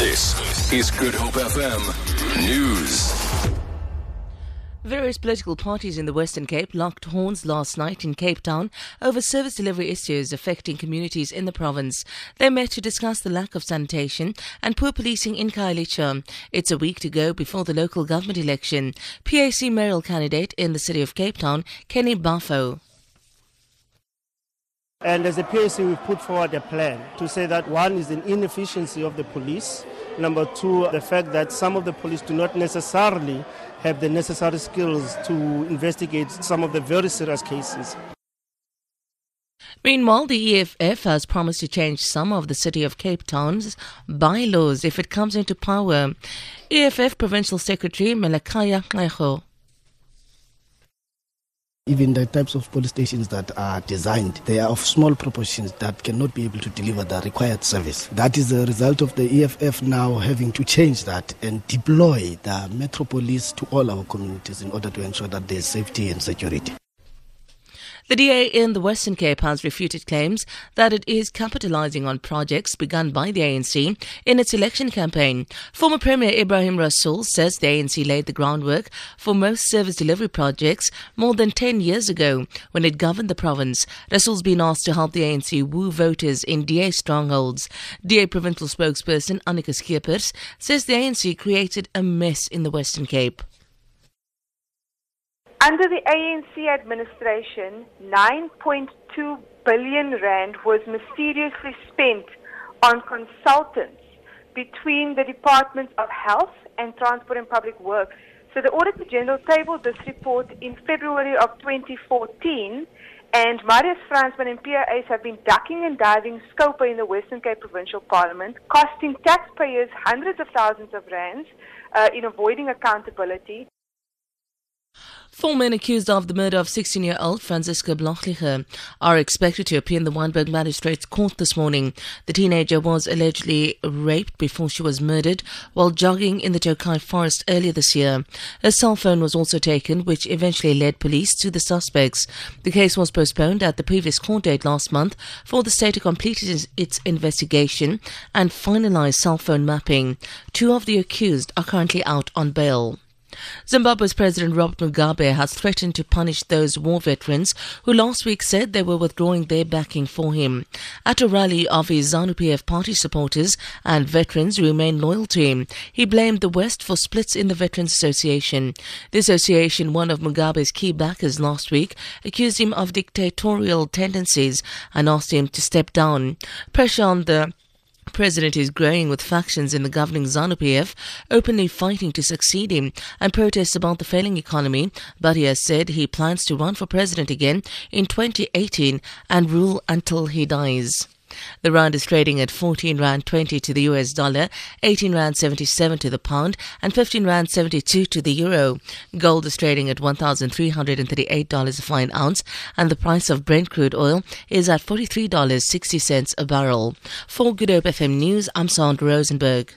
This is Good Hope FM News. Various political parties in the Western Cape locked horns last night in Cape Town over service delivery issues affecting communities in the province. They met to discuss the lack of sanitation and poor policing in Khayelitsha. It's a week to go before the local government election. PAC mayoral candidate in the city of Cape Town, Kenny Bafo. And as a PAC, we've put forward a plan to say that one is an inefficiency of the police. Number two, the fact that some of the police do not necessarily have the necessary skills to investigate some of the very serious cases. Meanwhile, the EFF has promised to change some of the City of Cape Town's bylaws if it comes into power. EFF Provincial Secretary Melikhaya Xego even the types of police stations that are designed, they are of small proportions that cannot be able to deliver the required service. That is the result of the EFF now having to change that and deploy the Metro Police to all our communities in order to ensure that there is safety and security. The DA in the Western Cape has refuted claims that it is capitalizing on projects begun by the ANC in its election campaign. Former Premier Ibrahim Rasool says the ANC laid the groundwork for most service delivery projects more than 10 years ago when it governed the province. Rasool's been asked to help the ANC woo voters in DA strongholds. DA provincial spokesperson Annika Skeepers says the ANC created a mess in the Western Cape. Under the ANC administration, 9.2 billion rand was mysteriously spent on consultants between the Departments of Health and Transport and Public Works. So the Auditor General tabled this report in February of 2014 and Marius Fransman and PRAs have been ducking and diving Scopa in the Western Cape Provincial Parliament, costing taxpayers hundreds of thousands of rands uh, in avoiding accountability. Four men accused of the murder of 16 year old Franziska Blöchliger are expected to appear in the Wynberg Magistrates Court this morning. The teenager was allegedly raped before she was murdered while jogging in the Tokai forest earlier this year. A cell phone was also taken, which eventually led police to the suspects. The case was postponed at the previous court date last month for the state to complete its investigation and finalize cell phone mapping. Two of the accused are currently out on bail. Zimbabwe's President Robert Mugabe has threatened to punish those war veterans who last week said they were withdrawing their backing for him. At a rally of his ZANU-PF party supporters and veterans who remain loyal to him, he blamed the West for splits in the Veterans Association. The association, one of Mugabe's key backers last week, accused him of dictatorial tendencies and asked him to step down. Pressure on the president is growing with factions in the governing ZANU-PF openly fighting to succeed him and protests about the failing economy, but he has said he plans to run for president again in 2018 and rule until he dies. The rand is trading at 14 rand 20 to the US dollar, 18 rand 77 to the pound, and 15 rand 72 to the euro. Gold is trading at $1,338 a fine ounce, and the price of Brent crude oil is at $43.60 a barrel. For Good Hope FM News, I'm Sandra Rosenberg.